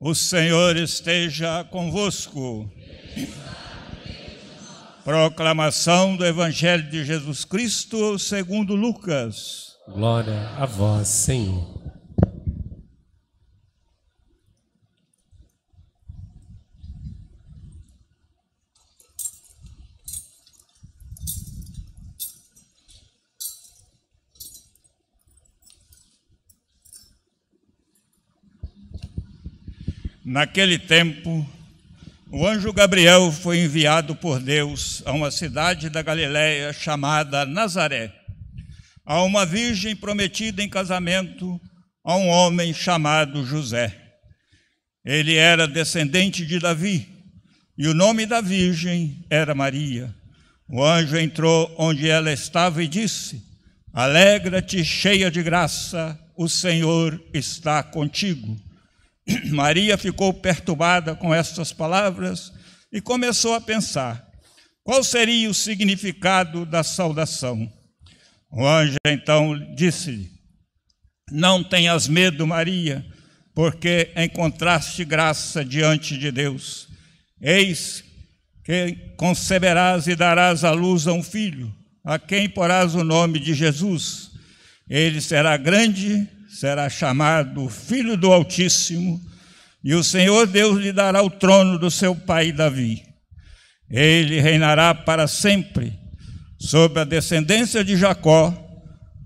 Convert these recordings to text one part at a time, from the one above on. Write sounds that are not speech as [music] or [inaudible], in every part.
O Senhor esteja convosco. Proclamação do Evangelho de Jesus Cristo segundo Lucas. Glória a vós, Senhor. Naquele tempo, o anjo Gabriel foi enviado por Deus a uma cidade da Galiléia chamada Nazaré, a uma virgem prometida em casamento a um homem chamado José. Ele era descendente de Davi, e o nome da virgem era Maria. O anjo entrou onde ela estava e disse: Alegra-te, cheia de graça, o Senhor está contigo. [clears throat] Maria ficou perturbada com estas palavras e começou a pensar: qual seria o significado da saudação? O anjo então disse-lhe: Não tenhas medo, Maria, porque encontraste graça diante de Deus. Eis que conceberás e darás à luz a um filho, a quem porás o nome de Jesus. Ele será grande será chamado Filho do Altíssimo, e o Senhor Deus lhe dará o trono do seu pai Davi. Ele reinará para sempre sobre a descendência de Jacó,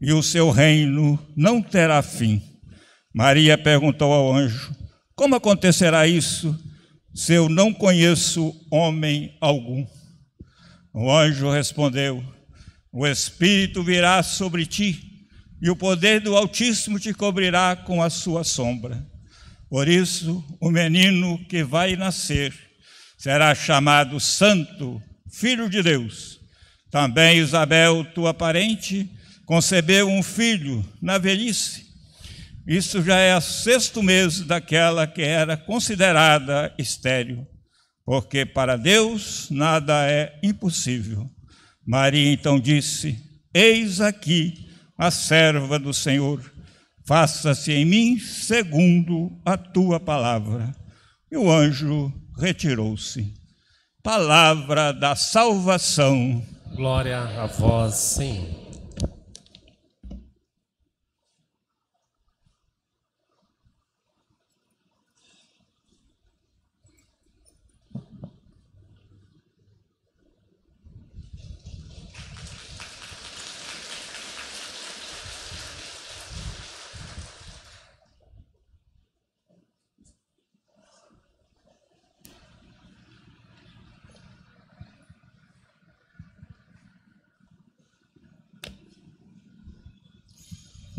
e o seu reino não terá fim. Maria perguntou ao anjo: Como acontecerá isso se eu não conheço homem algum? O anjo respondeu: O Espírito virá sobre ti e o poder do Altíssimo te cobrirá com a sua sombra. Por isso, o menino que vai nascer será chamado Santo, Filho de Deus. Também Isabel, tua parente, concebeu um filho na velhice. Isso já é sexto mês daquela que era considerada estéril, porque para Deus nada é impossível. Maria então disse: Eis aqui a serva do Senhor, faça-se em mim segundo a tua palavra. E o anjo retirou-se. Palavra da salvação. Glória a vós, Senhor.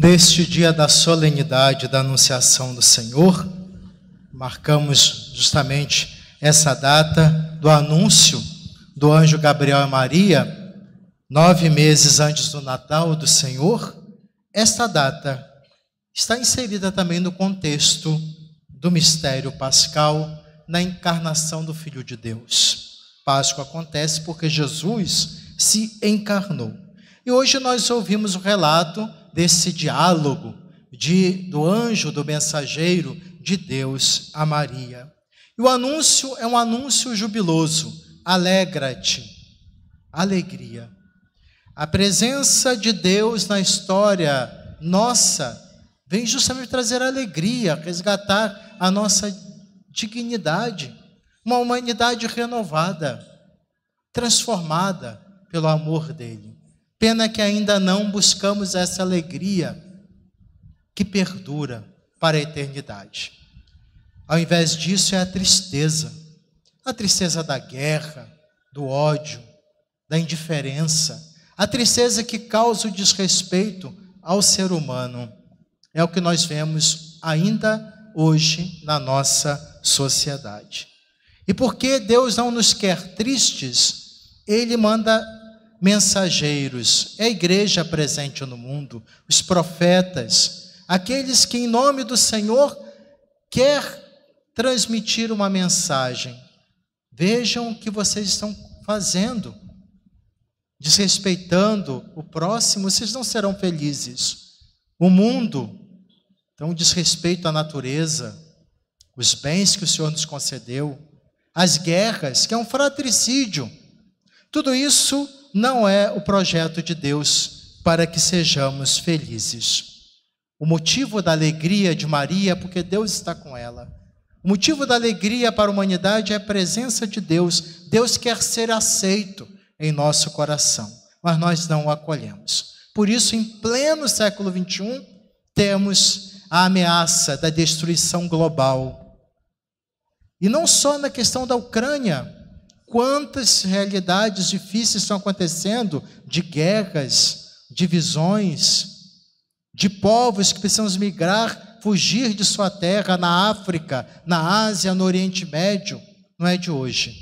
Neste dia da solenidade da Anunciação do Senhor, marcamos justamente essa data do anúncio do anjo Gabriel a Maria, nove meses antes do Natal do Senhor. Esta data está inserida também no contexto do mistério pascal na encarnação do Filho de Deus. Páscoa acontece porque Jesus se encarnou. E hoje nós ouvimos o relato desse diálogo de, do anjo, do mensageiro de Deus a Maria. E o anúncio é um anúncio jubiloso. Alegra-te. Alegria. A presença de Deus na história nossa vem justamente trazer alegria, resgatar a nossa dignidade, uma humanidade renovada, transformada pelo amor dele. Pena que ainda não buscamos essa alegria que perdura para a eternidade. Ao invés disso, é a tristeza a tristeza da guerra, do ódio, da indiferença, a tristeza que causa o desrespeito ao ser humano. É o que nós vemos ainda hoje na nossa sociedade. E porque Deus não nos quer tristes, Ele manda mensageiros, é a igreja presente no mundo, os profetas, aqueles que, em nome do Senhor, quer transmitir uma mensagem. Vejam o que vocês estão fazendo, desrespeitando o próximo, vocês não serão felizes. O mundo, então, desrespeito à natureza, os bens que o Senhor nos concedeu, as guerras, que é um fratricídio. Tudo isso não é o projeto de Deus para que sejamos felizes. O motivo da alegria de Maria é porque Deus está com ela. O motivo da alegria para a humanidade é a presença de Deus. Deus quer ser aceito em nosso coração, mas nós não o acolhemos. Por isso, em pleno século XXI, temos a ameaça da destruição global. E não só na questão da Ucrânia, quantas realidades difíceis estão acontecendo de guerras, divisões, de povos que precisam migrar, fugir de sua terra na África, na Ásia, no Oriente Médio, não é de hoje.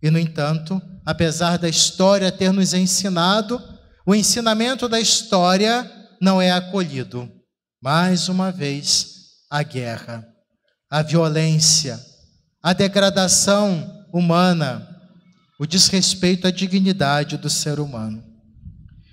E, no entanto, apesar da história ter nos ensinado, o ensinamento da história não é acolhido. Mais uma vez, a guerra, a violência, a degradação humana, o desrespeito à dignidade do ser humano.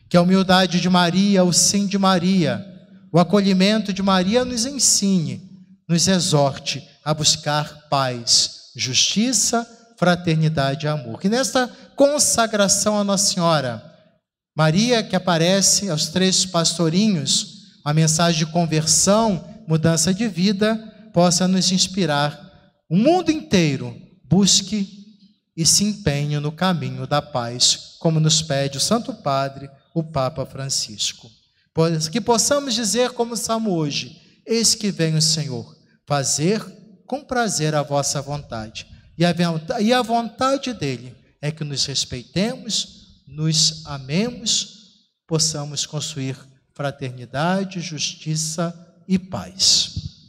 Que a humildade de Maria, o sim de Maria, o acolhimento de Maria nos ensine, nos exorte a buscar paz, justiça, fraternidade e amor. Que nesta consagração a Nossa Senhora, Maria que aparece aos três pastorinhos, a mensagem de conversão, mudança de vida, possa nos inspirar. O mundo inteiro busque e se empenhe no caminho da paz, como nos pede o Santo Padre o Papa Francisco. Que possamos dizer, como Salmo hoje: Eis que vem o Senhor, fazer com prazer a vossa vontade. E a vontade dele é que nos respeitemos, nos amemos, possamos construir fraternidade, justiça e paz.